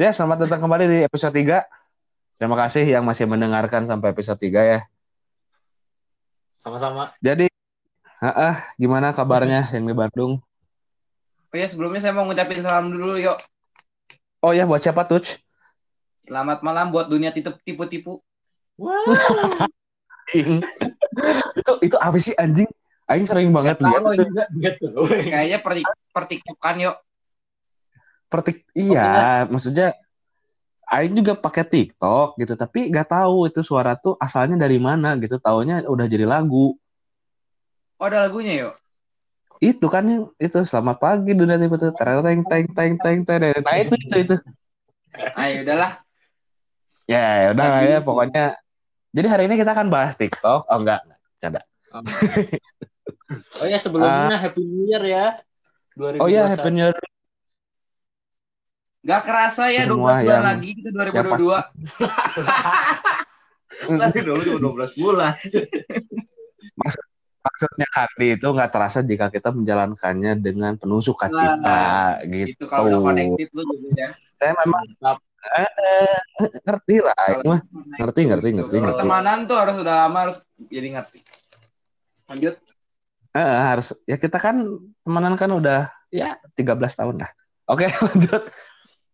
Ya, selamat datang kembali di episode 3. Terima kasih yang masih mendengarkan sampai episode 3 ya. Sama-sama. Jadi, ah, gimana kabarnya yang di Bandung? Oh ya sebelumnya saya mau ngucapin salam dulu yuk. Oh ya, buat siapa tuh? Selamat malam buat dunia tipu-tipu. Wow. itu itu apa sih anjing? Aing sering banget lihat. Kayaknya pertik pertiktukan yuk. Pertik iya, maksudnya Aing juga pakai TikTok gitu, tapi nggak tahu itu suara tuh asalnya dari mana gitu. Taunya udah jadi lagu. Oh ada lagunya yuk. Itu kan yang itu selamat pagi dunia tipu tuh teng teng teng teng teng teng nah itu itu itu Ayo udahlah. ya ya udah lah ya pokoknya jadi hari ini kita akan bahas TikTok oh enggak canda Oh ya sebelumnya Happy New Year ya. 2021. oh ya happy new year Gak kerasa ya 12 Semua bulan yang- lagi kita 2022. Nanti dulu cuma 12 bulan. maksudnya Hardy itu nggak terasa jika kita menjalankannya dengan penuh sukacita gitu Itu kalau udah connected lu juga ya. saya memang eh, eh, ngerti lah mah connected ngerti, ngerti, gitu. ngerti, ngerti. Pertemanan tuh harus udah lama harus jadi ngerti. Lanjut. Eh, eh, harus ya kita kan temenan kan udah ya 13 tahun lah oke lanjut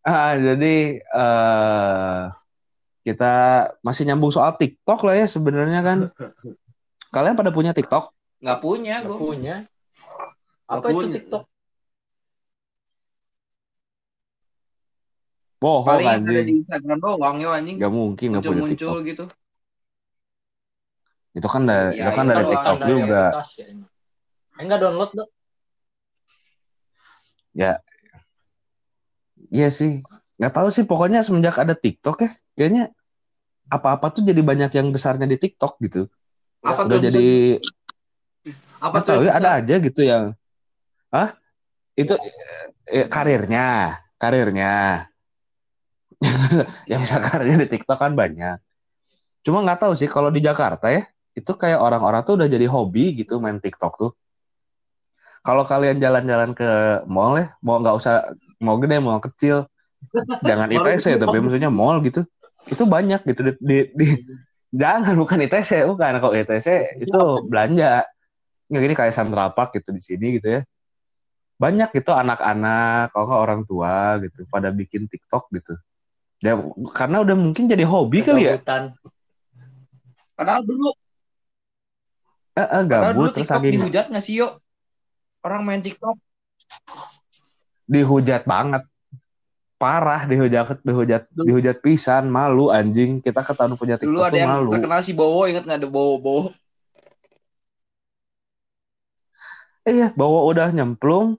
Ah, jadi eh kita masih nyambung soal TikTok lah ya sebenarnya kan kalian pada punya TikTok Gak punya Nggak gue. punya. Apa Nggak itu punya. TikTok? bohong Paling yang ada di anjing Instagram doang ya anjing. nggak mungkin nggak punya TikTok gitu. itu kan dari Iya, itu kan dari kan TikTok dari juga aplikasi, ya. Eh, Enggak download dong. Iya sih, nggak tahu sih. Pokoknya semenjak ada TikTok ya, kayaknya apa-apa tuh jadi banyak yang besarnya di TikTok gitu. Apa Udah tuh? jadi Apa tuh? tahu ya ada besar? aja gitu yang, ah itu eh, eh, karirnya, karirnya. yang bisa karirnya di TikTok kan banyak. Cuma nggak tahu sih kalau di Jakarta ya, itu kayak orang-orang tuh udah jadi hobi gitu main TikTok tuh. Kalau kalian jalan-jalan ke mall ya, mau nggak usah mau gede mau kecil, jangan Mall ITC itu tapi mall. maksudnya mall gitu, itu banyak gitu. Di, di, di- jangan bukan ITC bukan. Kalau ITC itu belanja. Nggak gini kayak Central Park gitu di sini gitu ya. Banyak gitu anak-anak kalau nggak orang tua gitu pada bikin TikTok gitu. Ya karena udah mungkin jadi hobi kali ya. Padahal dulu, eh, eh, padahal dulu gabut terus TikTok dihujat nggak sih yuk? Orang main TikTok. Dihujat banget. Parah dihujat dihujat Dulu- dihujat pisan. Malu anjing. Kita ketahuan punya TikTok Dulu ada yang malu. terkenal si Bowo, inget nggak ada Bowo Bowo? iya bawa udah nyemplung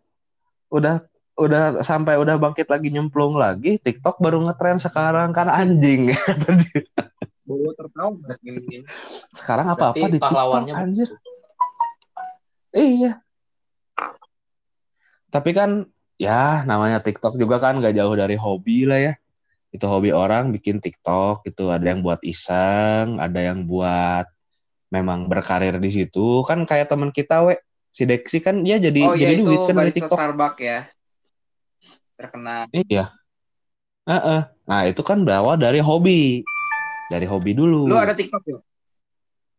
udah udah sampai udah bangkit lagi nyemplung lagi TikTok baru ngetren sekarang. Kan anjing. Bowo tertawa sekarang apa-apa Berarti di TikTok anjir. iya. Tapi kan ya namanya TikTok juga kan gak jauh dari hobi lah ya itu hobi orang bikin TikTok itu ada yang buat iseng ada yang buat memang berkarir di situ kan kayak teman kita we si Dexi kan dia jadi Oh iya jadi duit kan dari TikTok Starbucks ya. Terkenal. iya Heeh. nah itu kan berawal dari hobi dari hobi dulu Lu ada TikTok yuk?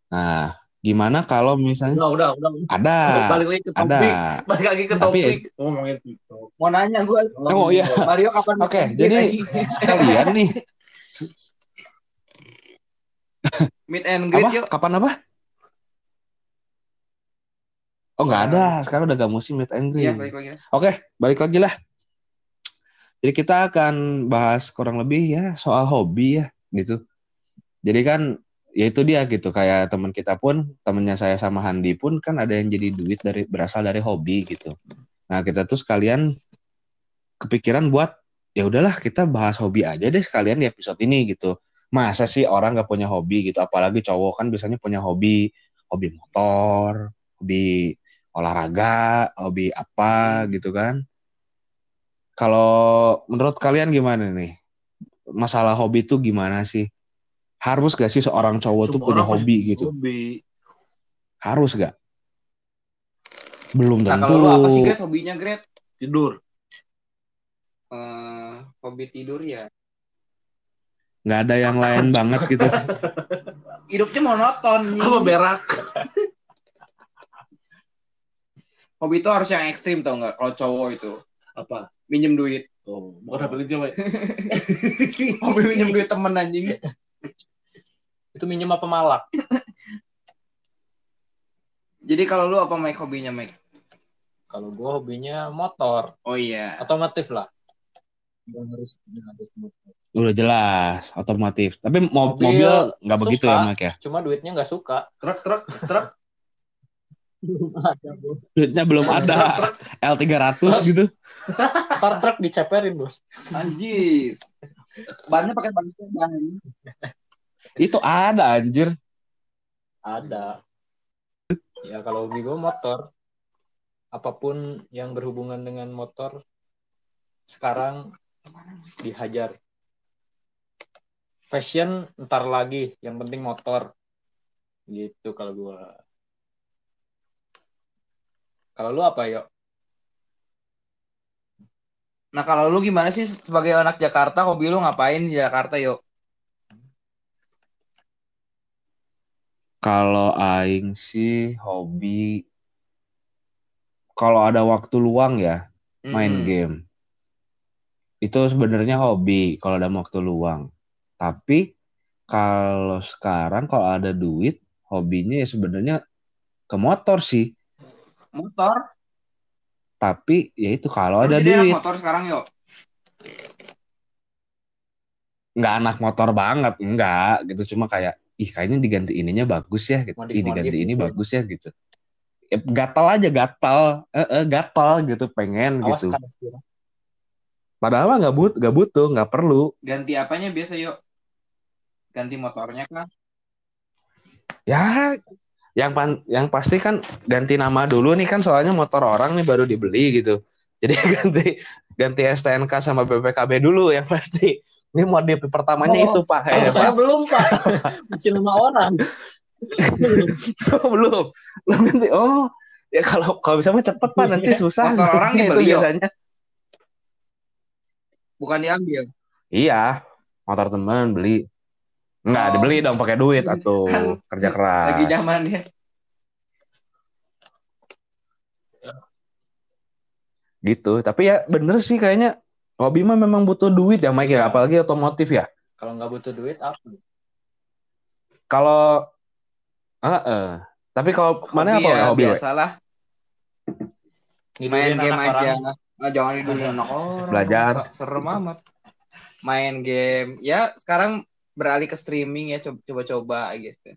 nah gimana kalau misalnya Udah, udah, udah. ada Balik lagi ke ada topik. Balik lagi ke Tapi- topik. Ngomongin TikTok. Mau nanya gue, Oh, iya. Mario kapan Oke, meet and jadi- lagi? sekalian nih meet and greet apa yuk. kapan apa oh nggak ada sekarang udah gak musim meet and Iya, greet balik lagi. oke balik lagi lah jadi kita akan bahas kurang lebih ya soal hobi ya gitu jadi kan ya itu dia gitu. Kayak teman kita pun temennya saya sama Handi pun kan ada yang jadi duit dari berasal dari hobi gitu. Nah kita tuh sekalian kepikiran buat ya udahlah kita bahas hobi aja deh sekalian di episode ini gitu. Masa sih orang gak punya hobi gitu? Apalagi cowok kan biasanya punya hobi hobi motor hobi olahraga hobi apa gitu kan. Kalau menurut kalian gimana nih? Masalah hobi itu gimana sih harus gak sih seorang cowok tuh Semua punya orang hobi gitu Hobi. harus gak belum Nah tentu kalau lu apa sih Gret hobinya Gret? Tidur. Eh, hobi tidur ya nggak ada yang lain banget gitu Hidupnya monoton. Apa berak? Hobi itu harus yang ekstrim tau nggak? Kalau cowok itu Apa? minjem duit. Oh, bukan apa Jawa. Hobi minjem duit temen anjing. Itu minjem apa malak? Jadi kalau lu apa Mike hobinya Mike? Kalau gue hobinya motor, Oh iya. otomotif lah. Nggak harus nggak harus motor. udah jelas otomotif tapi mo- Mobil mobil nggak begitu ya Mike ya Cuma duitnya nggak suka. Truk, truk, truk. duitnya belum ada L300 gitu Ntar truk diceperin bos. Anjis. Bannya pakai ban sepeda. Itu ada anjir Ada. Ya kalau hobi gue motor. Apa pun yang berhubungan dengan motor sekarang dihajar. Fashion ntar lagi, yang penting motor. Gitu kalau gua. Kalau lu apa, yuk? Nah kalau lu gimana sih sebagai anak Jakarta, hobi lu ngapain di Jakarta yuk? Kalau aing sih hobi kalau ada waktu luang ya main Mm-mm. game. Itu sebenarnya hobi kalau ada waktu luang. Tapi kalau sekarang kalau ada duit, hobinya ya sebenarnya ke motor sih. Motor. Tapi ya itu kalau ada jadi duit, motor sekarang yuk. nggak anak motor banget, enggak gitu. Cuma kayak ih kayaknya diganti ininya bagus ya gitu. Ih diganti Modif-modif ini gitu. bagus ya gitu. Ya, gatal aja gatal, eh, eh, gatal gitu pengen Awas gitu. kan. Padahal nggak but, nggak butuh, nggak perlu. Ganti apanya biasa yuk? Ganti motornya kah? Ya, yang pan, yang pasti kan ganti nama dulu nih kan soalnya motor orang nih baru dibeli gitu. Jadi ganti ganti STNK sama BPKB dulu yang pasti. Ini modif pertamanya Oh, itu Pak. Kalau Eh, saya Pak. belum, Pak. Masih nama orang. Oh, belum. Belum ganti. Oh, ya kalau kalau bisa mah cepet Pak, nanti susah. Motor orang gantinya itu dibeli, yo. biasanya. Bukan diambil. Iya, motor teman beli. Enggak, Oh. dibeli dong pakai duit atau Kan kerja keras. Lagi zaman ya. gitu tapi ya bener sih kayaknya hobi mah memang butuh duit ya Mike ya apalagi otomotif ya Kalau nggak butuh duit, apa? kalau Heeh. tapi kalau mana Hobi apa ya, hobi we? biasalah. Main game aja. orang. Ah, jangan tidurin anak orang. Belajar. Se- Serem amat. Main game. Ya sekarang beralih ke streaming ya coba- coba-coba gitu.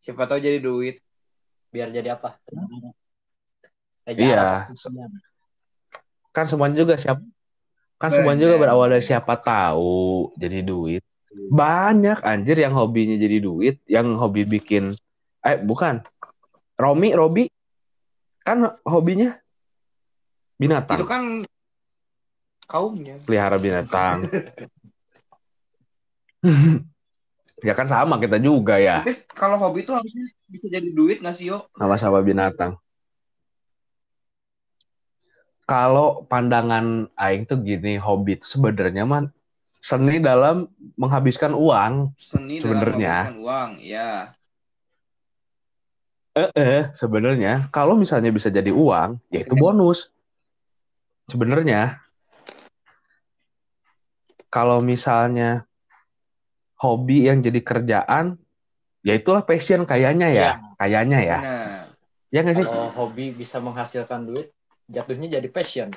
Siapa tahu jadi duit. Biar jadi apa? Raja Iya. Arab. Kan semuanya juga siap. Kan semuanya juga berawal dari siapa tahu jadi duit. Banyak anjir yang hobinya jadi duit yang hobi bikin eh bukan. Romi Robi kan hobinya binatang. Itu kan kaumnya. pelihara binatang. Ya kan sama kita juga ya. Tapi kalau hobi itu harusnya bisa jadi duit nggak sih yo? sama-sama binatang. Kalau pandangan Aing tuh gini, hobi itu sebenarnya mah seni dalam menghabiskan uang. Seni dalam Sebenarnya. menghabiskan uang. Ya. Eh, eh sebenarnya kalau misalnya bisa jadi uang, ya itu bonus. Sebenarnya kalau misalnya hobi yang jadi kerjaan, ya itulah passion kayaknya ya, kayaknya ya. Benar. Ya nggak sih? Kalau hobi bisa menghasilkan duit, jatuhnya jadi passion.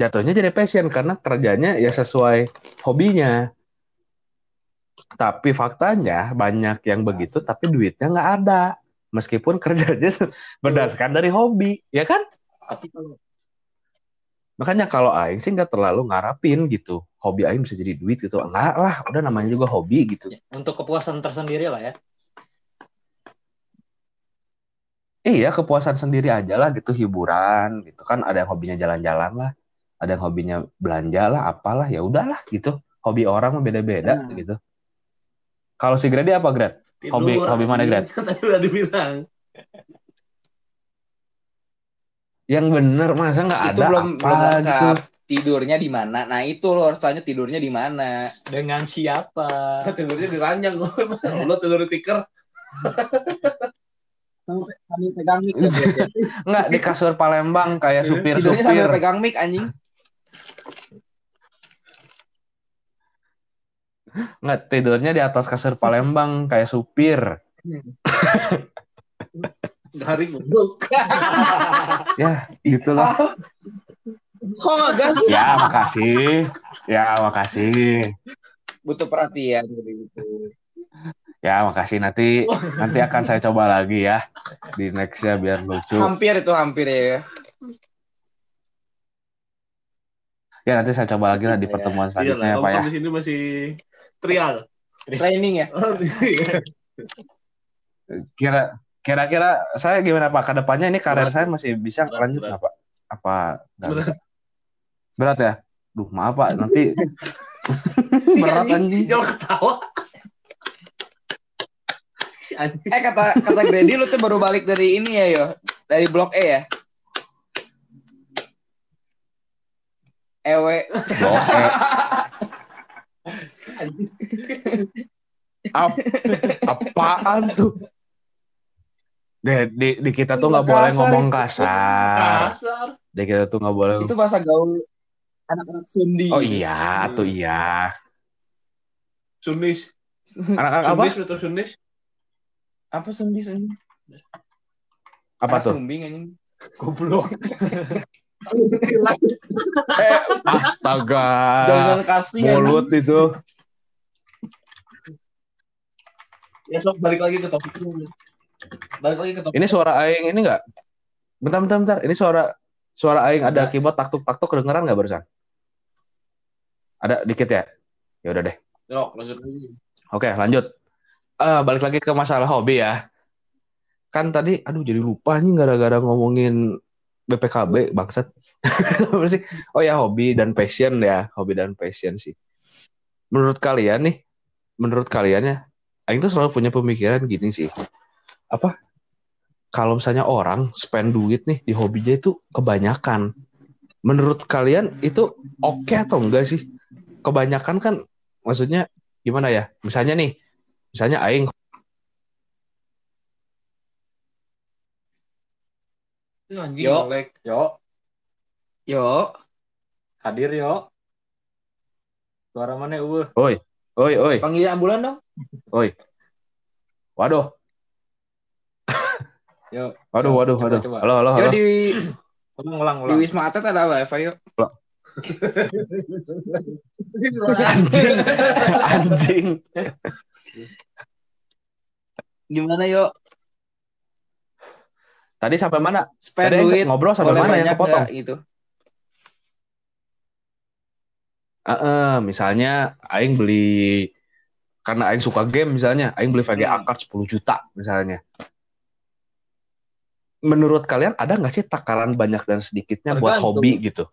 jatuhnya jadi passion karena kerjanya ya sesuai hobinya. Tapi faktanya banyak yang begitu tapi duitnya nggak ada. Meskipun kerjanya berdasarkan dari hobi, ya kan? Tapi kalau Makanya kalau Aing sih nggak terlalu ngarapin gitu. Hobi Aing bisa jadi duit gitu. Enggak lah, udah namanya juga hobi gitu. untuk kepuasan tersendiri lah ya. Iya, kepuasan sendiri aja lah gitu, hiburan gitu kan. Ada yang hobinya jalan-jalan lah, ada yang hobinya belanja lah, apalah ya udahlah gitu. Hobi orang mah beda-beda Hmm. gitu. Kalau si Grady apa Grad? Hobi- Tidur, hobi mana. Grad? Tadi udah dibilang. Yang bener masa nggak Itu ada belum apa belum gitu? tidurnya di mana. Nah, itu lo harus tanya tidurnya di mana. Dengan siapa? Tidurnya di ranjang. Lo tidur di tikar. Sambil pegang mic ya, berarti. Enggak di kasur Palembang kayak Tidurnya sambil pegang mic anjing. Enggak tidurnya di atas kasur Palembang kayak supir. Garing goblok. Ya, gitulah. Oh. Kok enggak sih? Ya, makasih. Ya, makasih. Butuh perhatian gitu. Ya, makasih nanti nanti akan saya coba lagi ya di nextnya biar lucu. Hampir itu hampir ya. Ya, nanti saya coba lagi lah di Iya. pertemuan Iya selanjutnya ya, Pak ya. di sini masih trial. Training ya. Kira kira-kira saya gimana Pak? Ke depannya ini karir Berat. saya masih bisa Berat, lanjut berat. nggak Pak? Apa Berat. Berat ya? Duh, maaf Pak, nanti berat anjing. Jangan ketawa. Eh kata kata Grady lu tuh baru balik dari ini ya yo. Dari blok E ya. Ewe. Oke. Ap apaan tuh? Deh, di, di kita tuh nggak boleh ngomong kasar. Kasar. Di kita tuh nggak boleh. Itu bahasa gaul anak-anak Sundi. Oh iya, tuh iya. Sunis. Anak-anak apa? Sunis atau Sunis? Apa Sundi anjing? Apa Anak tuh? Sumbing anjing. Goblok. Eh, astaga. Jangan kasih anjing. Mulut itu. Ya sok balik lagi ke topiknya. Balik lagi ke topik. Ini suara aing ini enggak? Bentar, bentar, bentar. Ini suara suara aing ada Enggak. keyboard taktuk taktuk kedengeran nggak barusan? Ada dikit ya? Ya udah deh. Yok, lanjut lagi. Oke, lanjut. Eh, balik lagi ke masalah hobi ya. Kan tadi, aduh jadi lupa nih gara-gara ngomongin BPKB, bangsat. Oh ya, hobi dan passion ya. Hobi dan passion sih. Menurut kalian nih, menurut kalian ya, Aing tuh selalu punya pemikiran gini sih. Apa? Kalau misalnya orang spend duit nih di hobinya itu kebanyakan. Menurut kalian itu oke atau enggak sih? Kebanyakan kan maksudnya gimana ya? Misalnya nih, misalnya aing anjing Yo. Yo, Yo, hadir yo. Suara mana eueuh? oi oi panggil ambulan dong. waduh Yo. waduh waduh Coba, waduh coba. halo halo Yo halo di Ulang ulang di. Wisma Atlet ada wifi yuk. Anjing anjing Gimana yuk? tadi sampai mana Spend Tadi duit ngobrol sampai boleh mana yang kepotong? nggak gitu. Eh, eh, misalnya aing beli karena aing suka game misalnya aing beli VGA Hmm. card 10 juta misalnya menurut kalian ada nggak sih takaran banyak dan sedikitnya buat Tergantung. hobi gitu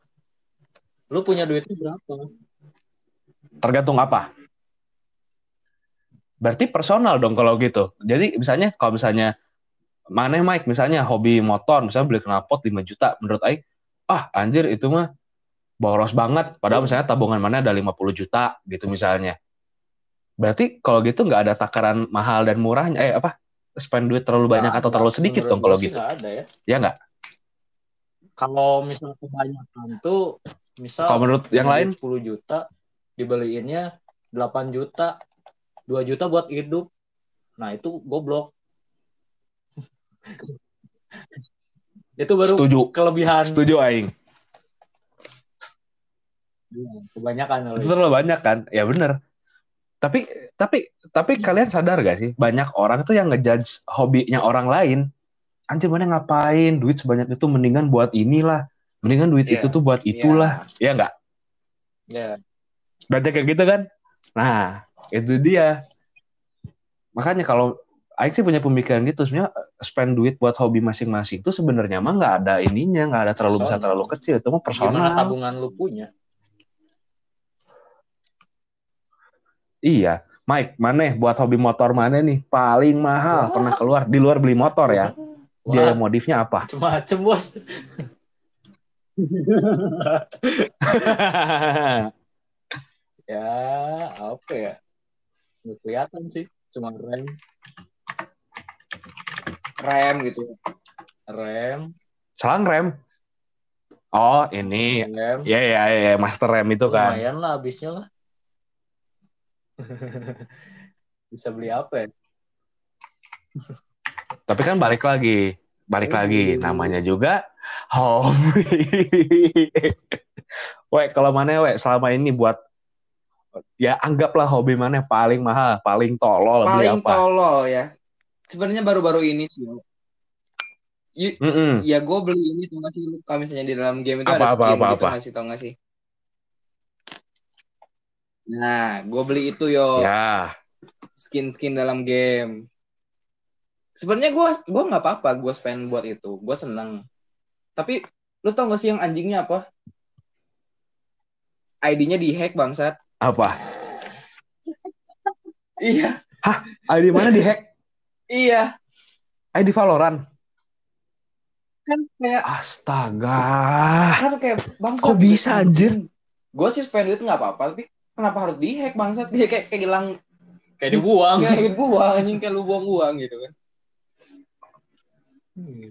Lu punya duitnya berapa? tergantung apa. Berarti personal dong kalau gitu. Jadi misalnya kalau misalnya mana Mike misalnya hobi motor misalnya beli knalpot 5 juta menurut Aing ah anjir itu mah boros banget. Padahal misalnya tabungan mana ada 50 juta gitu misalnya. Berarti kalau gitu nggak ada takaran mahal dan murahnya eh apa spend duit terlalu banyak atau terlalu sedikit dong kalau gitu. nggak ada ya. ya nggak? Kalau misal kebanyakan tuh misal kalau menurut yang lain? 10 juta dibeliinnya 8 juta 2 juta buat hidup. Nah itu goblok. Itu baru setuju. kelebihan. Setuju Aing. Iya, kebanyakan itu terlalu banyak kan? Ya bener. Tapi tapi tapi kalian sadar gak sih? Banyak orang tuh yang ngejudge hobinya orang lain. Anjir mana ngapain? Duit sebanyak itu mendingan buat inilah mendingan duit Iya. itu tuh buat itulah ya nggak? Ya banyak kayak gitu kan? Nah itu dia. Makanya kalau Aing sih punya pemikiran gitu sebenarnya spend duit buat hobi masing-masing itu sebenarnya mah nggak ada ininya nggak ada terlalu besar terlalu kecil itu mah gimana personal tabungan lu punya? Iya, Mike, mana buat hobi motor mana nih? Paling mahal. Pernah keluar di luar beli motor ya? Biaya Wah, modifnya apa? macem-macem bos ya apa ya nggak kelihatan sih cuma rem Rem gitu. rem Selang rem. Oh, ini. rem Ya, ya, ya, master rem itu kan. lumayan lah habisnya lah bisa beli apa ya Tapi kan balik lagi. Balik Oh. lagi. Namanya juga hobi. Wek, kalau mana wek selama ini buat ya anggaplah hobi mana paling mahal, paling tolol, Paling apa? tolol ya. Sebenarnya baru-baru ini sih. Yo. Y- Mm-mm. ya gue beli ini tuh sih kalau misalnya di dalam game itu Apa, ada apa, skin apa, gitu apa? nggak sih tau nggak sih? Nah, gue beli itu yo Ya, skin-skin dalam game. Sebenarnya gue gua nggak apa-apa gue spend buat itu, gue seneng. Tapi lu tau gak sih yang anjingnya apa? ID-nya dihack bangsat. apa? Iya, ID mana dihack? iya. ID Valorant. Kan kayak Astaga. kan kayak bangsat. Kok bisa, anjir? Gue sih spend itu nggak apa-apa, tapi kenapa harus dihack bangsat? Kayak kayak, kayak hilang kayak dibuang kayak buang anjing kayak lu buang-buang gitu kan. Hmm.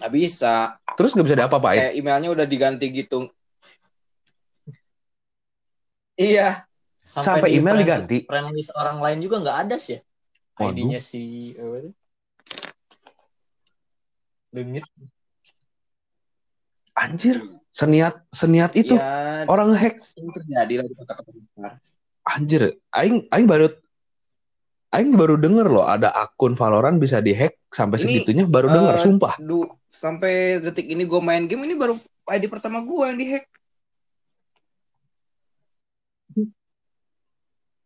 Nggak bisa. Terus nggak bisa diapa-apain? Kayak emailnya udah diganti gitu. Iya. Sampai di email friend- diganti? friend list orang lain juga nggak ada sih ya Waduh. ID-nya si apa itu? Dengit Anjir, seniat seniat itu Ya, orang hack. terjadi lah di kota-kota besar. Anjir, aing aing baru aing baru denger loh ada akun Valorant bisa dihack sampai Ini, segitunya baru denger eh, sumpah. Du, sampai detik ini gue main game ini baru ID pertama gue yang dihack.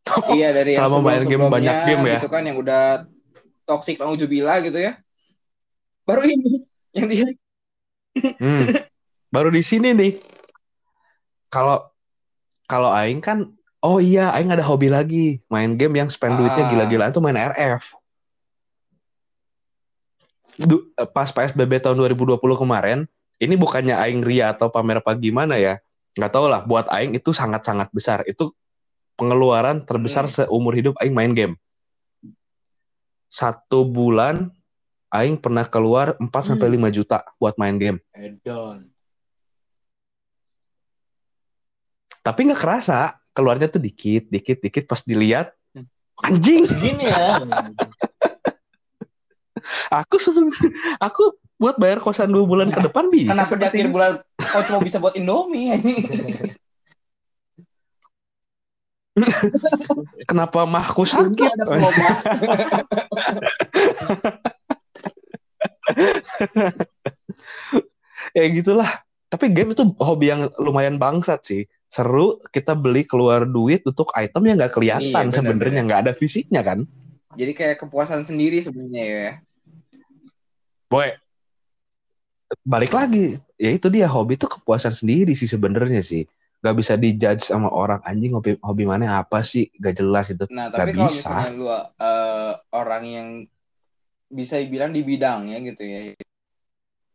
iya dari yang Selama main game banyak game ya. Gitu kan yang udah toxic naujubila gitu ya. Baru ini yang dihack. Hmm. Baru di sini nih. Kalau kalau aing kan oh iya aing ada hobi lagi, main game yang spend duitnya Ah. gila-gilaan tuh main RF. Du- eh, pas PSBB tahun 2020 kemarin, ini bukannya aing ria atau pamer apa gimana ya. Nggak tahu lah, buat aing itu sangat-sangat besar. Itu pengeluaran terbesar Hmm. seumur hidup aing main game. Satu bulan aing pernah keluar 4 sampai 5 juta buat main game. Edon tapi nggak kerasa keluarnya tuh dikit dikit dikit. Pas dilihat anjing! Segini ya. Aku sebelum aku buat bayar kosan dua bulan ke depan bisa Kenapa di seperti akhir bulan kau cuma bisa buat Indomie anjing? kenapa mahku sakit? ya gitulah. Tapi game itu hobi yang lumayan bangsat sih seru kita beli keluar duit untuk item yang nggak Iya, kelihatan benar, sebenarnya nggak ada fisiknya kan? Jadi kayak kepuasan sendiri sebenarnya ya. boy balik lagi. Ya itu dia. Hobi itu kepuasan sendiri sih sebenarnya sih. Nggak bisa dijudge sama orang anjing hobi hobi mana apa sih? Gak jelas itu Nah, tapi kalau bisa. misalnya lu eh, orang yang bisa dibilang di bidangnya gitu ya.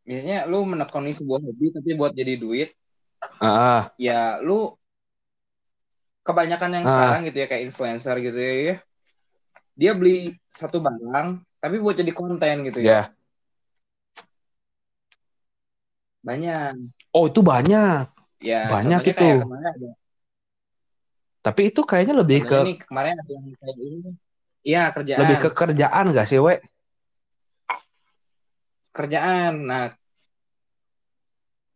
Biasanya lu menekuni sebuah hobi tapi buat jadi duit, ah ya lu kebanyakan yang Ah. sekarang gitu ya kayak influencer gitu ya, ya. Dia beli satu barang tapi buat jadi konten gitu ya. ya Banyak. oh itu banyak Ya, Banyak itu. ada tapi itu kayaknya lebih ke nih kemarin ada yang kayak ini. Iya, kerjaan. lebih ke kerjaan gak sih we kerjaan. Nah,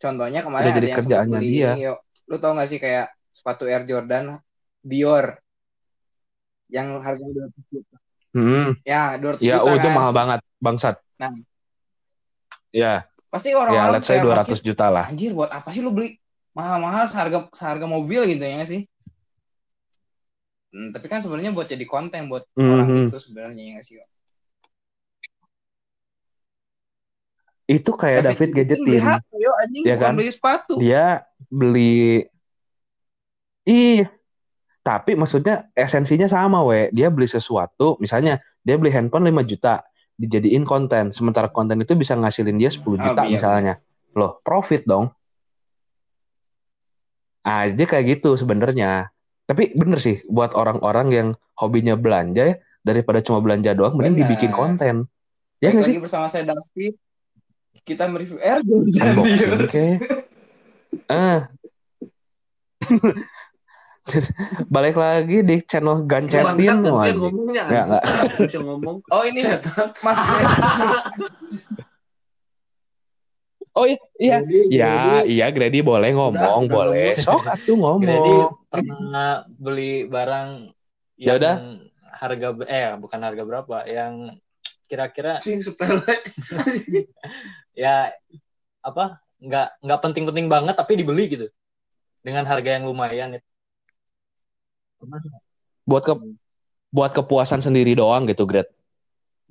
contohnya kemarin Udah ada jadi yang kerjaannya beli dia. ini, yuk. Lu tau gak sih kayak sepatu Air Jordan Dior yang harganya 200 juta. hmm. Ya, 200 ya juta oh itu kan. mahal banget bangsat Nah. ya Pasti ya orang-orang let's say kayak 200 juta lah Anjir, buat apa sih lu beli mahal-mahal seharga seharga mobil gitu ya nggak sih? Hmm, tapi kan sebenarnya buat jadi konten buat Mhm. orang itu sebenarnya ya nggak sih? Yo? Itu kayak David beli gadgetin HP, yo, anjing, Ya kan? beli sepatu. dia beli ih tapi maksudnya esensinya sama we dia beli sesuatu misalnya dia beli handphone 5 juta dijadiin konten. Sementara konten itu bisa ngasilin dia 10 juta Oh, iya, misalnya. Loh, profit dong. Aja kayak gitu sebenarnya. Tapi bener sih buat orang-orang yang hobinya belanja ya daripada cuma belanja doang mending dibikin konten. Ya Baik sih? bersama saya David. Kita mereview Air Jordan. Kayak. Ah. Balik lagi di channel Gancetin ngomongnya. Nggak, nggak. Bisa ngomong. Oh ini Mas. Oh iya, iya. Grady, Ya, Grady. iya Grady boleh ngomong, udah boleh. ngomong. Sok atuh Grady ngomong. pernah beli barang Ya yang udah. harga eh bukan harga berapa yang kira-kira Sing sepele. ya apa nggak nggak penting-penting banget tapi dibeli gitu dengan harga yang lumayan itu Buat ke buat kepuasan sendiri doang gitu, Gret.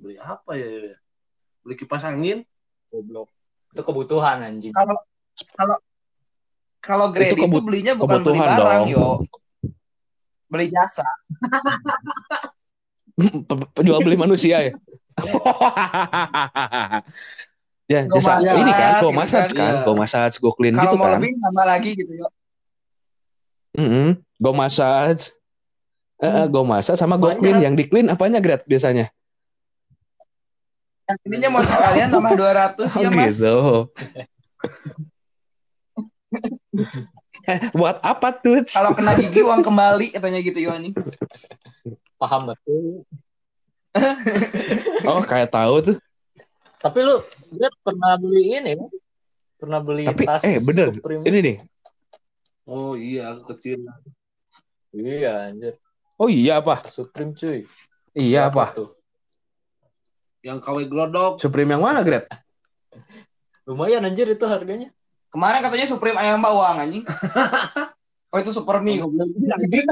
Beli apa ya? Beli kipas angin? goblok itu kebutuhan anjing Kalau kalau kalau Grady Itu itu, belinya bukan beli kebutuhan barang, dong. yo. Beli jasa. Pe- Penjual beli manusia ya. ya, Go jasa massage, ini kan, go gitu massage kan. kan, Iya. go massage, go clean Kalau gitu mau kan. lebih nambah lagi gitu, yo. Mm-mm. Go massage. Eh, eh, go massage sama go Banyak. clean. Yang di clean apanya, Gret, biasanya? Yang ininya mau sekalian tambah 200 ya, Oh, Mas. gitu. Eh, buat apa tuh? Kalau kena gigi uang kembali katanya gitu, yo anjing. paham betul Oh, kayak tahu tuh. Tapi lu Brad, pernah beli ini pernah beli Tapi, tas eh, bener. Supreme Ini nih. Oh iya, aku kecil. iya anjir Oh iya apa? Supreme cuy Iya apa? tuh Yang KW Glodok. Supreme yang mana, Gret? lumayan anjir itu harganya Kemarin katanya Supreme ayam bawang anjing. Oh itu Super Mie goblok. Anjing.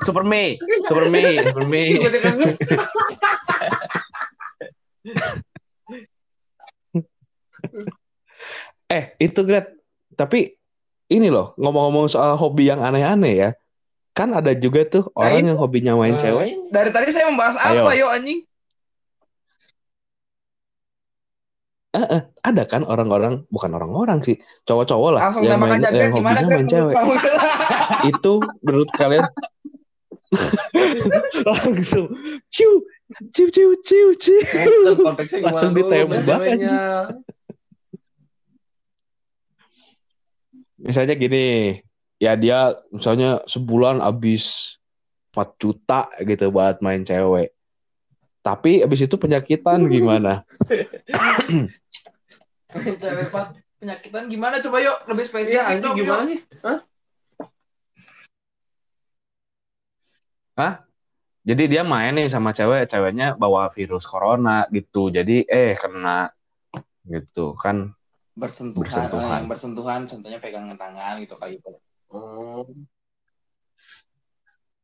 Super Me, Super Me, Super Me. Eh, itu Gret. Tapi ini loh, ngomong-ngomong soal hobi yang aneh-aneh ya. Kan ada juga tuh orang yang hobinya main Nah, cewek. Dari tadi saya membahas Ayo. apa yo anjing? Ada kan orang-orang, bukan orang-orang sih, cowok-cowok lah Langsung yang main, yang gimana hobinya main cewek. Itu menurut kalian langsung ciu ciu ciu ciu ciu. Langsung ditembak ceweknya. Misalnya gini, ya dia misalnya sebulan habis 4 juta gitu buat main cewek. Tapi abis itu penyakitan gimana? Cewek penyakitan gimana coba yuk lebih spesifik anjing dong, gimana yuk. Sih? Jadi dia main nih sama cewek, ceweknya bawa virus corona gitu. Jadi eh kena gitu kan. bersentuhan, Bersentuhan. yang bersentuhan contohnya pegangan tangan gitu kali Oh,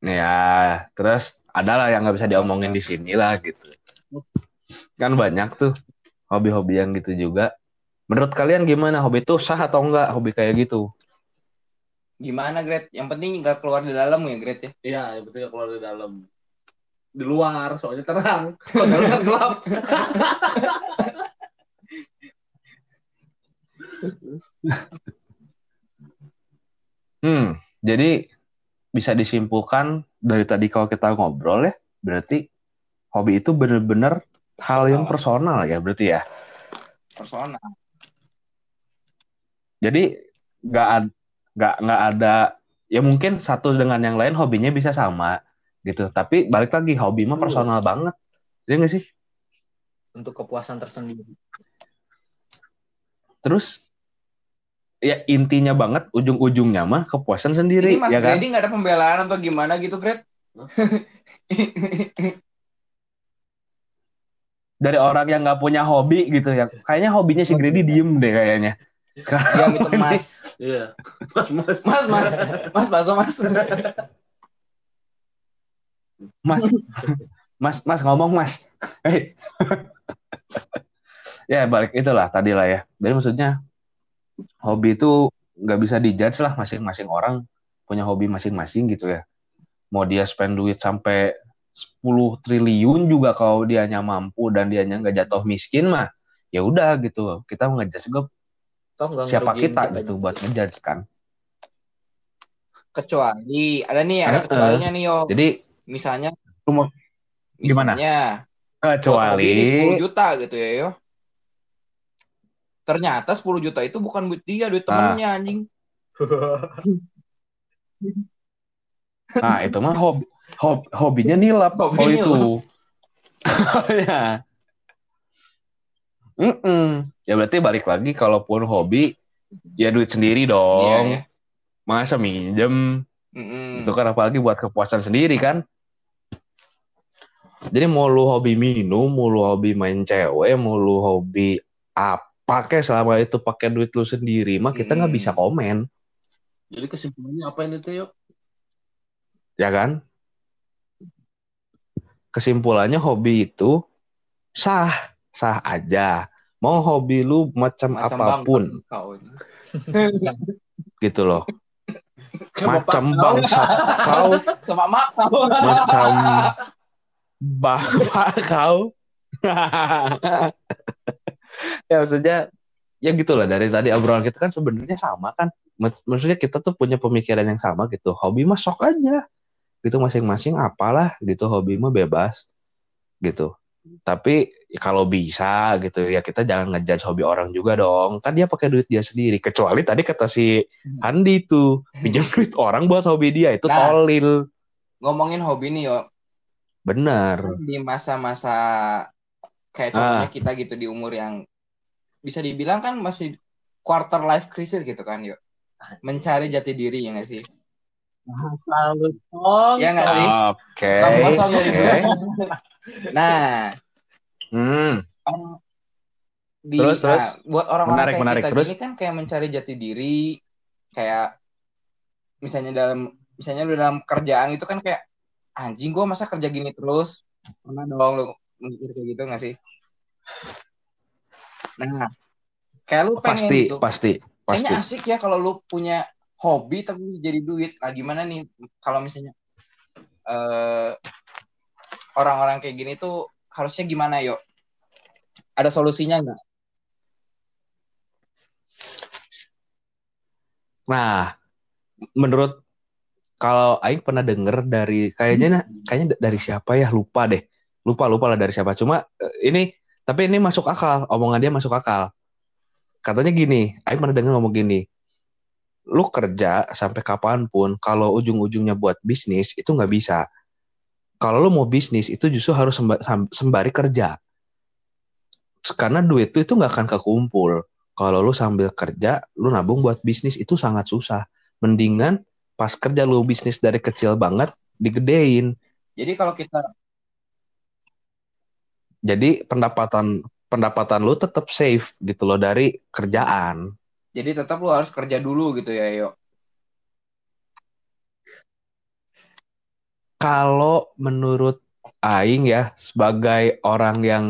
Ya, terus adalah yang nggak bisa diomongin di sini lah gitu. Kan banyak tuh hobi-hobi yang gitu juga. Menurut kalian gimana? Hobi itu sah atau enggak? Hobi kayak gitu? Gimana Gret yang penting nggak keluar di dalam ya Gret ya iya, yang penting keluar dari dalam. Di luar, soalnya terang. Kalau dalam kan gelap. Hmm, jadi bisa disimpulkan dari tadi kalau kita ngobrol ya, berarti hobi itu bener-bener hal yang personal ya, berarti ya. personal Jadi nggak nggak nggak ada ya mungkin satu dengan yang lain hobinya bisa sama gitu, tapi balik lagi hobi mah personal banget, ya nggak sih? untuk kepuasan tersendiri Terus ya intinya banget ujung-ujungnya mah kepuasan sendiri ini Mas ya kan? Grady nggak ada pembelaan atau gimana gitu Gret Dari orang yang nggak punya hobi gitu ya, kayaknya hobinya si Grady diem deh kayaknya. Yang itu Mas Iya. Mas, mas. Mas Mas Mas Mas Mas, mas, mas ngomong mas. Hei. ya balik itulah tadi lah ya. Jadi maksudnya hobi itu nggak bisa dijudge lah masing-masing orang punya hobi masing-masing gitu ya. Mau dia spend duit sampai 10 triliun juga kalau dianya mampu dan dianya nggak jatuh miskin mah ya udah gitu kita ngejudge juga Toh nggak siapa ngerugiin kita gitu buat ngejudge kan Kecuali ada nih, ada Heeh. kecualinya nih yo. jadi Misalnya lu mau Gimana? Misalnya buat ini kecuali 10 juta gitu ya yo. Ternyata 10 juta itu bukan duit dia, duit Ah. temennya anjing. nah itu mah hobi hob- hobinya nilap Hobi kalau nilap. itu ya Mm-mm. Ya berarti balik lagi kalaupun hobi ya duit sendiri dong iya. masa minjem Mm-mm. itu kan apalagi buat kepuasan sendiri kan jadi mau lu hobi minum mau lu hobi main cewek mau lu hobi apa kayak selama itu pakai duit lu sendiri mah kita nggak Hmm. bisa komen Jadi kesimpulannya apa ini tuh yuk? ya kan kesimpulannya hobi itu sah sah aja mau hobi lu macam, Macam apa pun. gitu loh. Macam bangsa kau. Sama mak kau. macam bapak kau. Ya maksudnya ya gitulah dari tadi obrolan kita kan sebenarnya sama kan. Mak- maksudnya kita tuh punya pemikiran yang sama gitu. Hobi mah sok aja. Gitu masing-masing apalah gitu. Hobi mah bebas gitu tapi kalau bisa gitu ya kita jangan ngejudge hobi orang juga dong kan dia pakai duit dia sendiri kecuali tadi kata si Handi tuh pinjam duit orang buat hobi dia itu Nah. tolil Ngomongin hobi nih yo. benar Di masa-masa kayak Ah. contohnya kita gitu di umur yang bisa dibilang kan masih quarter life crisis gitu kan yuk. Mencari jati diri ya nggak sih? Selalu dong. Ya nggak sih? Oke. Nggak Oke. gitu? Nah, Hmm. orang di Terus, terus? nah, buat orang-orang Menarik, kayak menarik. kita Terus? gini kan kayak mencari jati diri kayak misalnya dalam misalnya lu dalam kerjaan itu kan kayak anjing gua masa kerja gini terus pernah dong lu mikir kayak gitu gak sih nah kayak lu pengen Pasti, gitu pasti, pasti. kayaknya asik ya kalau lu punya hobi tapi bisa jadi duit nah gimana nih kalau misalnya eh orang-orang kayak gini tuh harusnya gimana yuk ada solusinya nggak Nah, menurut kalau Aing pernah denger dari kayaknya kayaknya dari siapa ya lupa deh. Lupa lupa lah dari siapa. Cuma eh, ini tapi ini masuk akal, omongan dia masuk akal. Katanya gini, Aing pernah denger ngomong gini. Lu kerja sampai kapan pun, kalau ujung-ujungnya buat bisnis itu nggak bisa. Kalau lu mau bisnis itu justru harus sembari kerja. Karena duit itu itu nggak akan kekumpul kalau lu sambil kerja, lu nabung buat bisnis itu sangat susah. Mendingan pas kerja lu bisnis dari kecil banget, digedein. jadi kalau kita Jadi pendapatan pendapatan lu tetap safe gitu loh dari kerjaan. Jadi tetap lu harus kerja dulu gitu ya yuk Kalau menurut Aing ya sebagai orang yang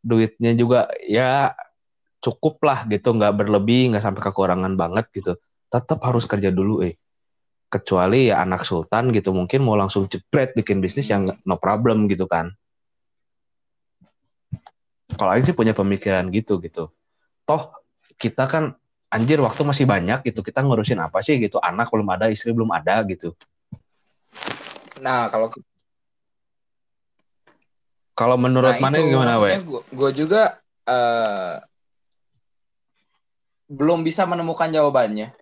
duitnya juga ya cukup lah gitu, nggak berlebih, nggak sampai kekurangan banget gitu. Tetap harus kerja dulu eh. Kecuali ya anak sultan gitu mungkin mau langsung jebret bikin bisnis yang no problem gitu kan. Kalau Aing sih punya pemikiran gitu gitu. Toh kita kan anjir waktu masih banyak gitu. Kita ngurusin apa sih gitu. Anak belum ada, istri belum ada gitu. nah kalau Kalau menurut mana gimana, we? gue juga eh, belum bisa menemukan jawabannya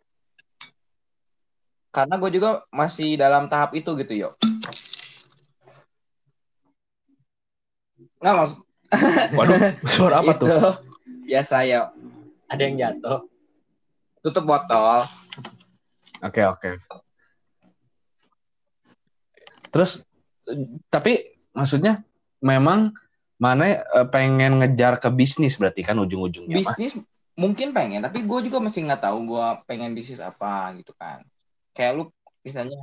karena gue juga masih dalam tahap itu gitu yuk nggak maksud Waduh, suara apa tuh? itu biasa ya Ada yang jatuh. Tutup botol Oke, oke. Terus tapi maksudnya memang mana eh, pengen ngejar ke bisnis berarti kan ujung-ujungnya mah. bisnis mungkin pengen tapi gue juga masih nggak tahu gue pengen bisnis apa gitu kan kayak lu misalnya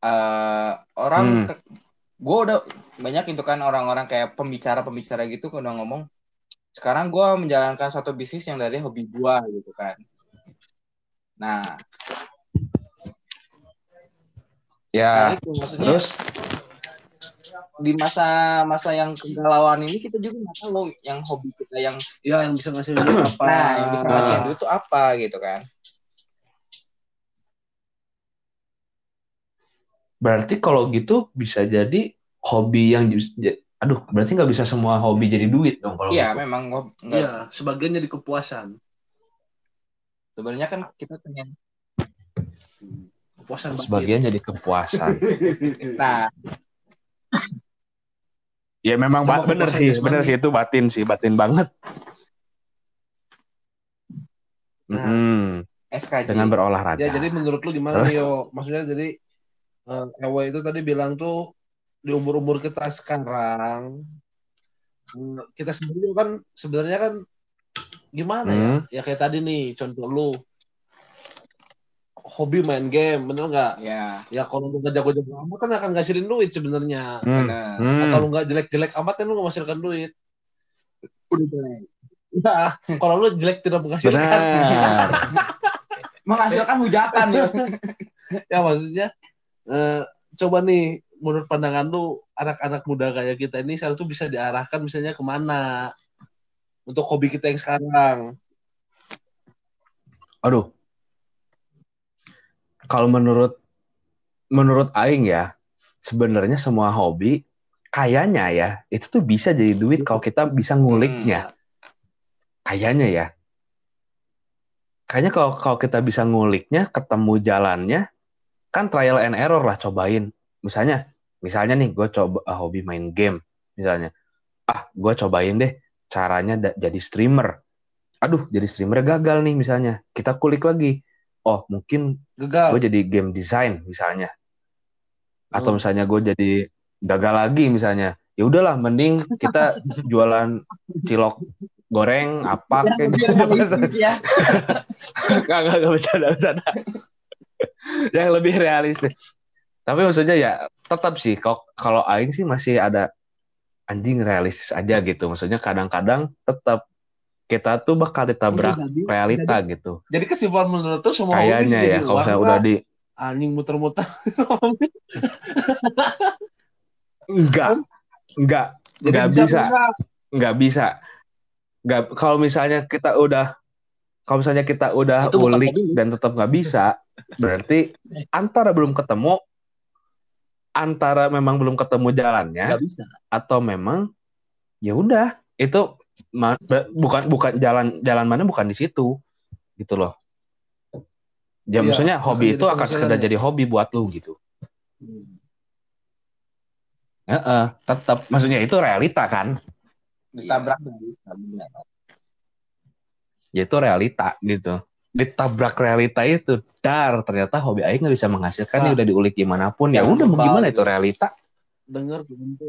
eh orang Hmm. gue udah banyak itu kan orang-orang kayak pembicara-pembicara gitu udah ngomong sekarang gue menjalankan satu bisnis yang dari hobi gue gitu kan. Nah. Ya, kayak itu maksudnya terus? Di masa masa yang kegalauan ini kita juga nggak tahu yang hobi kita yang ya yang bisa ngasih duit apa. Nah yang bisa ngasih Ah. duit itu apa gitu kan. Berarti kalau gitu bisa jadi hobi yang aduh, berarti nggak bisa semua hobi jadi duit dong kalau iya gitu. memang nggak- Iya, sebagian jadi kepuasan. sebenarnya kan kita pengen Kepuasan. Sebagian jadi kepuasan. nah ya memang ba- bener kepuasan sih, bener sih itu batin sih, batin banget. Nah. Mm-mm. SKJ dengan berolahraga. Ya, jadi menurut lu gimana Terus? Yo? Maksudnya jadi eh, Ewe itu tadi bilang tuh di umur-umur kita sekarang kita sendiri kan sebenarnya kan gimana ya? Hmm. Ya kayak tadi nih contoh lu hobi main game, bener nggak? ya Ya kalau lu nggak jago-jago amat kan akan ngasilin duit sebenarnya. Hmm. Hmm. Atau lu nggak jelek-jelek amat kan lu nggak menghasilkan duit. udah jelek Nah, kalau lu jelek tidak menghasilkan. Benar. menghasilkan hujatan ya ya maksudnya eh, coba nih menurut pandangan lu anak-anak muda kayak kita ini seharusnya bisa diarahkan misalnya ke mana untuk hobi kita yang sekarang Aduh. Kalau menurut menurut aing ya, sebenarnya semua hobi kayaknya ya, itu tuh bisa jadi duit kalau kita bisa nguliknya. Kayaknya ya. Kayaknya kalau kalau kita bisa nguliknya, ketemu jalannya, kan trial and error lah cobain. Misalnya, misalnya nih gue coba ah, hobi main game, misalnya. Ah, gue cobain deh caranya da- jadi streamer. Aduh, jadi streamer gagal nih misalnya. Kita kulik lagi. Oh, mungkin gagal gue jadi game design misalnya. Atau Hmm. misalnya gue jadi gagal lagi misalnya. Ya udahlah, mending kita jualan cilok goreng apa kayak gitu. ya Gak, gak, gak bercanda, bercanda. Yang lebih realistis. Tapi maksudnya ya tetap sih kalau kalau aing sih masih ada anjing realistis aja gitu. Maksudnya kadang-kadang tetap kita tuh bakal ditabrak Jadi- realita gitu. jadi kesimpulan menurut tuh semua Kayaknya ya jadi kalau saya udah di anjing muter-muter. Enggak. Enggak. Jadi Nggak bisa, enggak? nggak bisa. Nggak kalau misalnya kita udah kalau misalnya kita udah Itu ulik dan tetap nggak bisa berarti antara belum ketemu antara memang belum ketemu jalannya Gak bisa. atau memang ya udah itu bukan bukan jalan jalan mana bukan di situ gitu loh. Ya Iya, maksudnya hobi itu akan sekedar ya. jadi hobi buat lu gitu. Heeh, tetap maksudnya itu realita kan? Ditabrak ya itu realita gitu ditabrak realita itu. Dar ternyata hobi aing nggak bisa menghasilkan Nah. nih udah diulik gimana pun ya udah mau gimana gitu. itu realita? Denger Bente.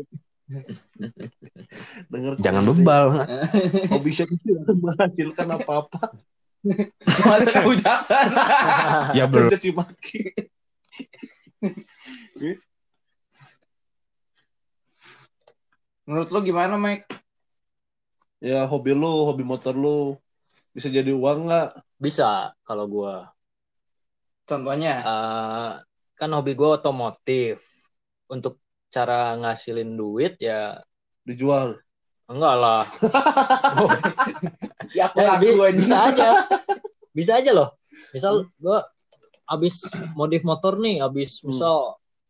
denger jangan bebal. Hobi saya itu tidak menghasilkan apa-apa? Menghasilkan hujatan ya belum menurut lu gimana Mike? Ya hobi lu hobi motor lu bisa jadi uang nggak Bisa kalau gua. contohnya Eh, kan hobi gua otomotif. Untuk cara ngasilin duit ya dijual enggak lah. ya aku Ya, laku bi- aja bisa aja. Bisa aja loh. Misal gua habis modif motor nih, habis Hmm. misal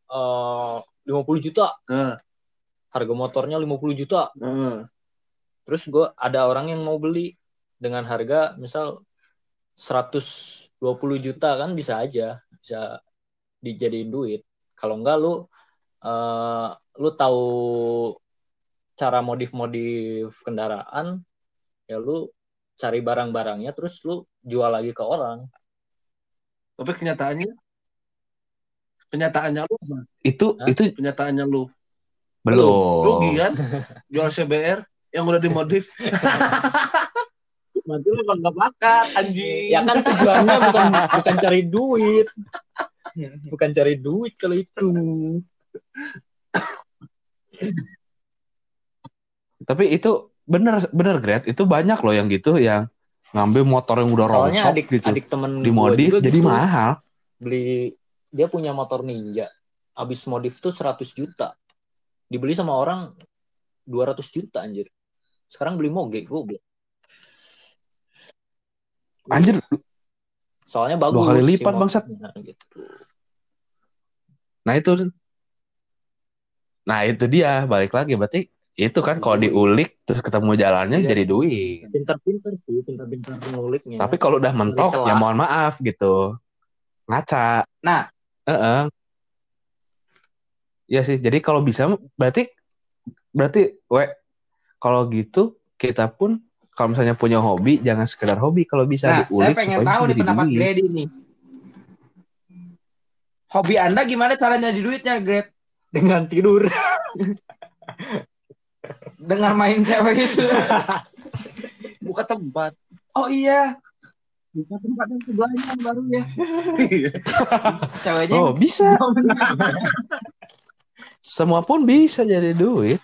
eh 50 juta. nah, Harga motornya 50 juta. nah. Terus gua ada orang yang mau beli dengan harga misal 120 juta kan bisa aja bisa dijadiin duit. Kalau enggak lu eh, lu tahu cara modif-modif kendaraan ya lu cari barang-barangnya terus lu jual lagi ke orang. tapi kenyataannya kenyataannya lu itu Hah? itu kenyataannya lu belum rugi kan jual CBR yang udah dimodif nanti lu nggak bakat anjing Ya kan tujuannya bukan bukan cari duit. Bukan cari duit kalau itu. tapi itu bener bener Gret itu banyak loh yang gitu yang ngambil motor yang udah Soalnya rongsok adik gitu adik temen dimodif jadi gitu. mahal beli dia punya motor ninja habis modif tuh 100 juta dibeli sama orang 200 juta anjir. Sekarang beli moge goblok. Anjir, Soalnya bagus. kali si lipat, bangsat. motornya, Gitu. nah itu. Nah itu dia, balik lagi. Berarti itu kan kalau Duit. diulik terus ketemu jalannya Iya. jadi duit. Pinter-pinter sih, pinter-pinter nguliknya. Tapi kalau udah mentok ya mohon maaf gitu. Ngaca. Nah. Heeh. Iya sih. Jadi kalau bisa berarti berarti we kalau gitu kita pun kalau misalnya punya hobi jangan sekedar hobi kalau bisa Nah, saya diulik pengen supaya tahu di pendapat duit. Grady nih. Hobi Anda gimana caranya di duitnya, Grade? dengan tidur. Dengan main cewek itu. Buka tempat. Oh iya. Bukan tempat yang sebelahnya yang baru ya. Ceweknya Oh, bisa. Semua pun bisa jadi duit.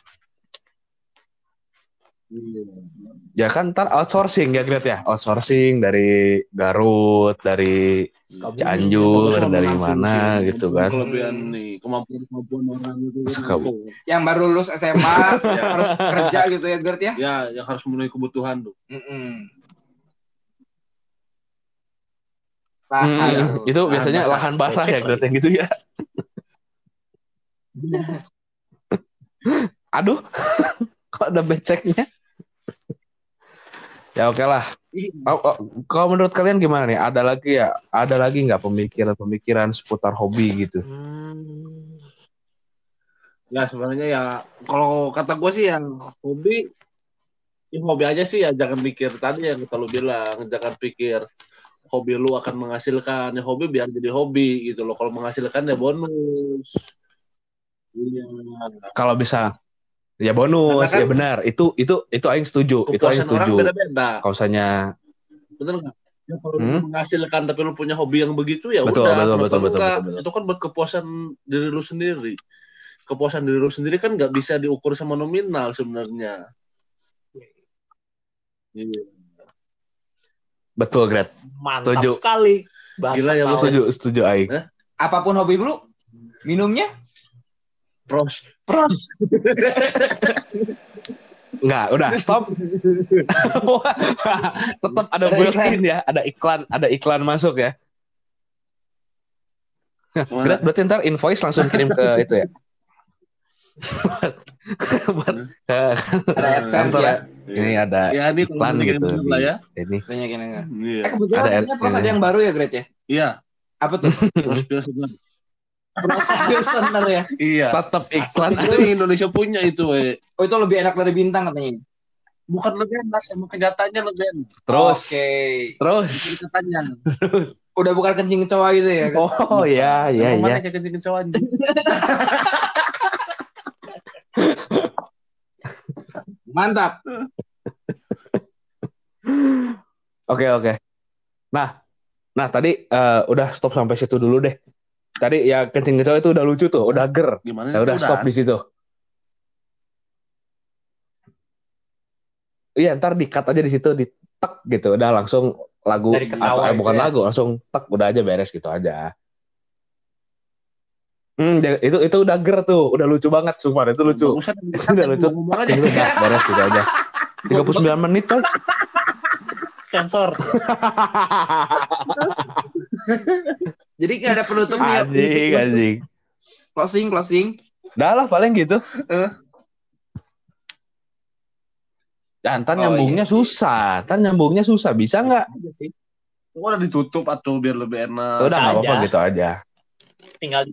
Ya kan ntar outsourcing ya Gret ya. Outsourcing dari Garut, dari Cianjur, dari mana sih. gitu kan. Kelebihan nih, kemampuan-kemampuan orang itu. kan. Suka- yang baru lulus SMA Ya. harus kerja gitu ya, Gert ya. Ya, yang harus memenuhi kebutuhan tuh. Mm-mm. Nah, Hmm, aduh. itu biasanya basah. lahan basah ya Gret yang gitu ya. Aduh, kok ada beceknya? Ya oke lah. Oh, oh, kalau menurut kalian gimana nih? Ada lagi ya? Ada lagi nggak pemikiran-pemikiran seputar hobi gitu? Hmm. Ya sebenarnya ya kalau kata gue sih yang hobi ya hobi aja sih ya jangan pikir tadi yang kita lu bilang jangan pikir hobi lu akan menghasilkan ya hobi biar jadi hobi gitu loh kalau menghasilkan ya bonus iya Kalau bisa ya bonus, Karena kan- ya benar. Itu itu itu aing setuju. itu aing orang setuju. beda-beda Kalau misalnya bener nggak ya, kalau Hmm? menghasilkan tapi lu punya hobi yang begitu ya Betul, udah betul, betul, betul, betul, betul. itu kan buat kepuasan diri lu sendiri kepuasan diri lu sendiri kan nggak bisa diukur sama nominal sebenarnya iya betul Gret. Mantap Setuju. kali. Bahasa Gila ya. Setuju, setuju aing. apa pun hobi lu, minumnya pros pros. Enggak, udah stop. Tetap ada Ada built-in ya, ada iklan, ada iklan masuk ya. Gret, berarti ntar invoice langsung kirim ke itu ya. buat ke Ada AdSense ya. ya. Ini ada ya ini iklan gitu. lah di- ya Ini. Banyak yang iya Eh kebetulan Ada pros ada yang baru ya, Gret ya? iya Apa tuh? pros Pros listener ya. iya Tetap iklan. itu yang Indonesia punya itu we. Oh itu lebih enak dari bintang katanya. bukan lebih enak emang kenyataannya lebih enak Terus. Oke. Terus. kenyataannya Udah bukan kencing kecoa gitu ya. kan? Oh ya, ya, Emang ya. mana kayak kencing kecoa anjing Mantap. Oke, oke. Nah, nah tadi eh, udah stop sampai situ dulu deh. Tadi ya kencing kecoa itu udah lucu tuh, udah ger. gimana Ya udah stop di situ. Iya, ntar di-cut aja di situ, di tek gitu, udah langsung lagu atau eh, itu bukan ya. lagu, langsung tek udah aja beres gitu aja. Hmm, itu itu udah ger tuh, udah lucu banget sumpah, itu lucu. Bagusan Udah lucu. aja Itu udah beres gitu aja. 39 menit coy. Sensor. Jadi gak ada penutupnya. anjing, anjing. Closing, closing. Udah lah paling gitu. Ntar Oh, nyambungnya susah, ntar nyambungnya susah, bisa nggak? Aja sih. udah ditutup atau biar lebih enak Udah nggak apa-apa aja. gitu aja. Tinggal di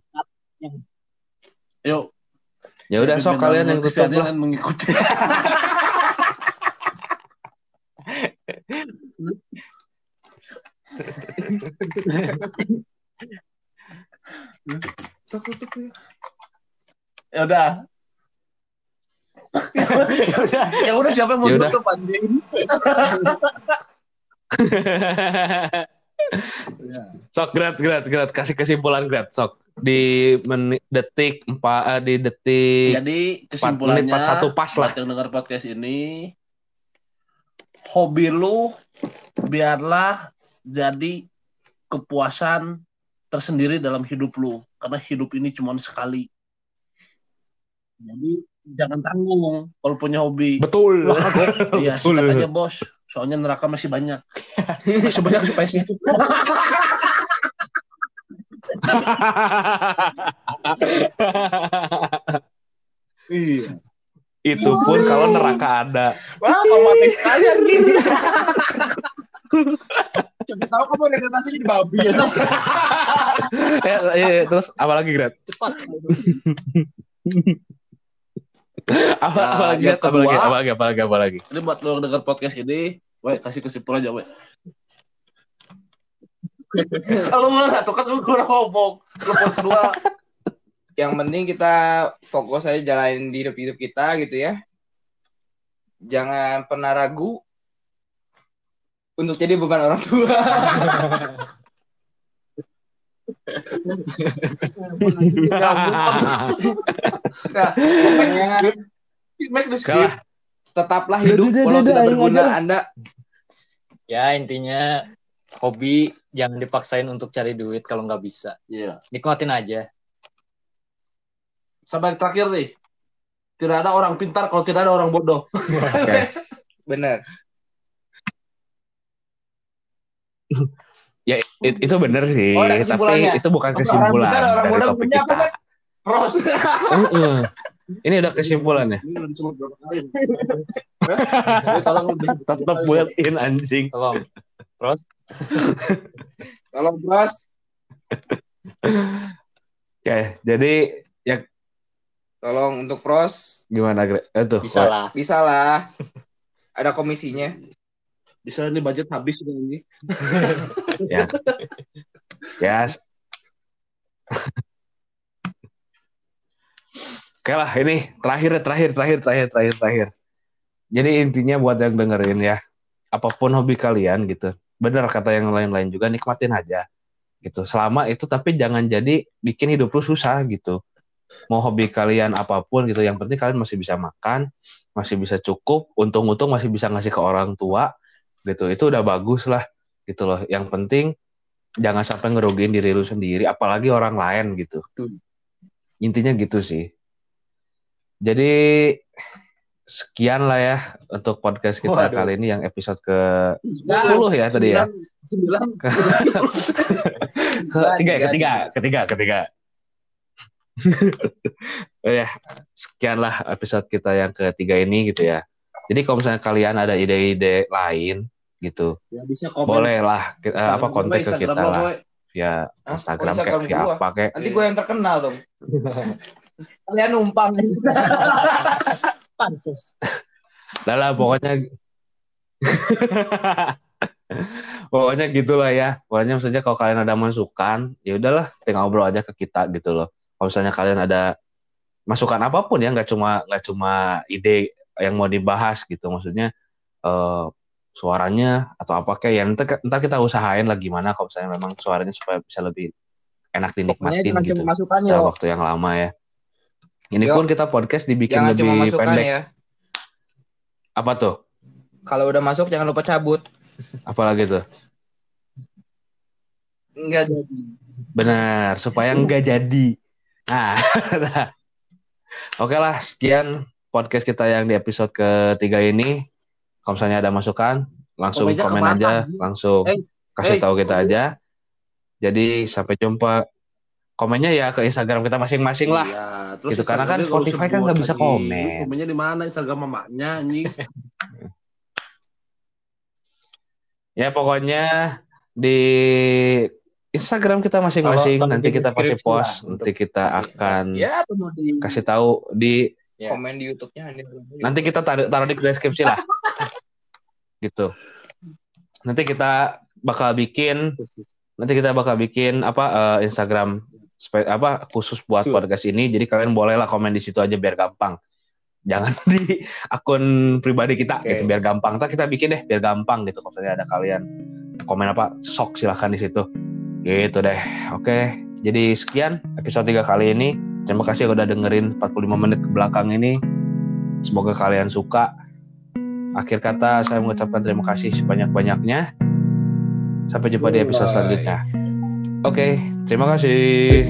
yuk Ya udah sok kalian yang tutup lah. kan mengikuti Sok tutup ya. ya udah ya udah. ya udah siapa yang mau Ya udah. tutup anjing sok gerat gerat gerat kasih kesimpulan gerat sok di menit detik empat eh, di detik jadi kesimpulannya empat satu pas lah. yang dengar podcast ini hobi lu biarlah jadi kepuasan tersendiri dalam hidup lu karena hidup ini cuma sekali Jadi jangan tanggung kalau punya hobi. Betul. Iya, Betul. sikat aja bos. Soalnya neraka masih banyak. Masih banyak space-nya. Iya. Itu pun kalau neraka ada. Wah, otomatis kalian gini. Coba tahu kamu regenerasi jadi babi ya. Eh, eh, terus apa lagi Gret? Cepat. Apa, Nah, apa lagi? yang Gret? Apa lagi? kedua- Apa lagi? Apa lagi? Apa lagi? Ini buat lo yang denger podcast ini, Weh, kasih kesimpulan aja, Weh. Kalau mau satu kan gue udah ngomong. Telepon kedua. Yang penting kita fokus aja jalanin di hidup-hidup kita gitu ya. Jangan pernah ragu untuk jadi beban orang tua. Ya, bukan. Tetaplah hidup walau tidak berguna. Anda. Ya intinya hobi jangan dipaksain untuk cari duit kalau nggak bisa. Iya. Nikmatin aja. Sampai terakhir nih. Tidak ada orang pintar kalau tidak ada orang bodoh. Oke. Bener. Ya it- itu bener sih, Oh, ada tapi itu bukan Orang kesimpulan pintar, orang dari topik punya apa, kita. Bet? Pros. Heeh. Ini udah kesimpulannya. Tolong Tetap built in anjing. Tolong. Tolong bros. Oke, jadi Tolong untuk pros gimana Gre? Eh, tuh, Bisa lah. bisa lah. Ada komisinya. Bisa ini budget habis ini. ya. Ya. Oke lah, ini terakhir, terakhir, terakhir, terakhir, terakhir, terakhir. Jadi intinya buat yang dengerin ya, apa pun hobi kalian gitu, bener kata yang lain-lain juga nikmatin aja gitu. Selama itu tapi jangan jadi bikin hidup lu susah gitu. Mau hobi kalian apa pun gitu, yang penting kalian masih bisa makan, masih bisa cukup, untung-untung masih bisa ngasih ke orang tua gitu. Itu udah bagus lah gitu loh. Yang penting jangan sampai ngerugiin diri lu sendiri, apalagi orang lain gitu. Intinya gitu sih. Jadi sekian lah ya untuk podcast kita Waduh. kali ini yang episode ke 10 ya tadi ya. Sembilan. Ke, ketiga, ya, ketiga, ketiga, ketiga. Oh ya, sekian lah episode kita yang ketiga ini gitu ya. Jadi kalau misalnya kalian ada ide-ide lain gitu, Ya bisa komen. boleh lah eh, apa kontak gue, ke kita lah via Hah? Instagram Oh, kayak Instagram via gua. apa kayak Nanti gue yang terkenal dong. Kalian numpang. Pansus. Lah lah pokoknya pokoknya gitulah ya. Pokoknya maksudnya kalau kalian ada masukan, ya udahlah tinggal ngobrol aja ke kita gitu loh. Kalau misalnya kalian ada masukan apa pun ya, nggak cuma nggak cuma ide yang mau dibahas gitu. Maksudnya eh, suaranya atau apa kayak ya ntar, ntar kita usahain lah gimana kalau misalnya memang suaranya supaya bisa lebih enak dinikmatin gitu cuma masukan dalam yo. waktu yang lama ya. Ini Yo. pun kita podcast dibikin Jangan lebih cuma masukan pendek. ya. Apa tuh? Kalau udah masuk jangan lupa cabut. Apalagi tuh? Enggak jadi. Benar, supaya nggak jadi. Nah, oke lah, sekian podcast kita yang di episode ketiga ini. Kalau misalnya ada masukan, langsung komen ke mana, aja, anjing? langsung Eh, kasih eh, tahu kita komen. aja. Jadi sampai jumpa. Komennya ya ke Instagram kita masing-masing lah. Iya, terus Gitu, karena kan Spotify kan nggak bisa komen. Komennya di mana Instagram mamanya anjing? Ya pokoknya di Instagram kita masing-masing Kalau nanti kita pasti lah post, untuk- nanti kita akan Ya, di kasih tahu di Ya. komen di YouTube-nya. nanti kita taruh, taruh di deskripsi lah gitu. Nanti kita bakal bikin nanti kita bakal bikin apa eh, Instagram apa khusus buat Tuh. podcast ini. Jadi kalian bolehlah komen di situ aja biar gampang. Jangan di akun pribadi kita Oke. gitu biar gampang. Ntar kita bikin deh biar gampang gitu. Kalau ada kalian komen apa sok silahkan di situ. Gitu deh. Oke. Jadi sekian episode 3 kali ini. Terima kasih udah dengerin 45 menit ke belakang ini. Semoga kalian suka akhir kata saya mengucapkan terima kasih sebanyak-banyaknya. Sampai jumpa di episode selanjutnya. Oke terima kasih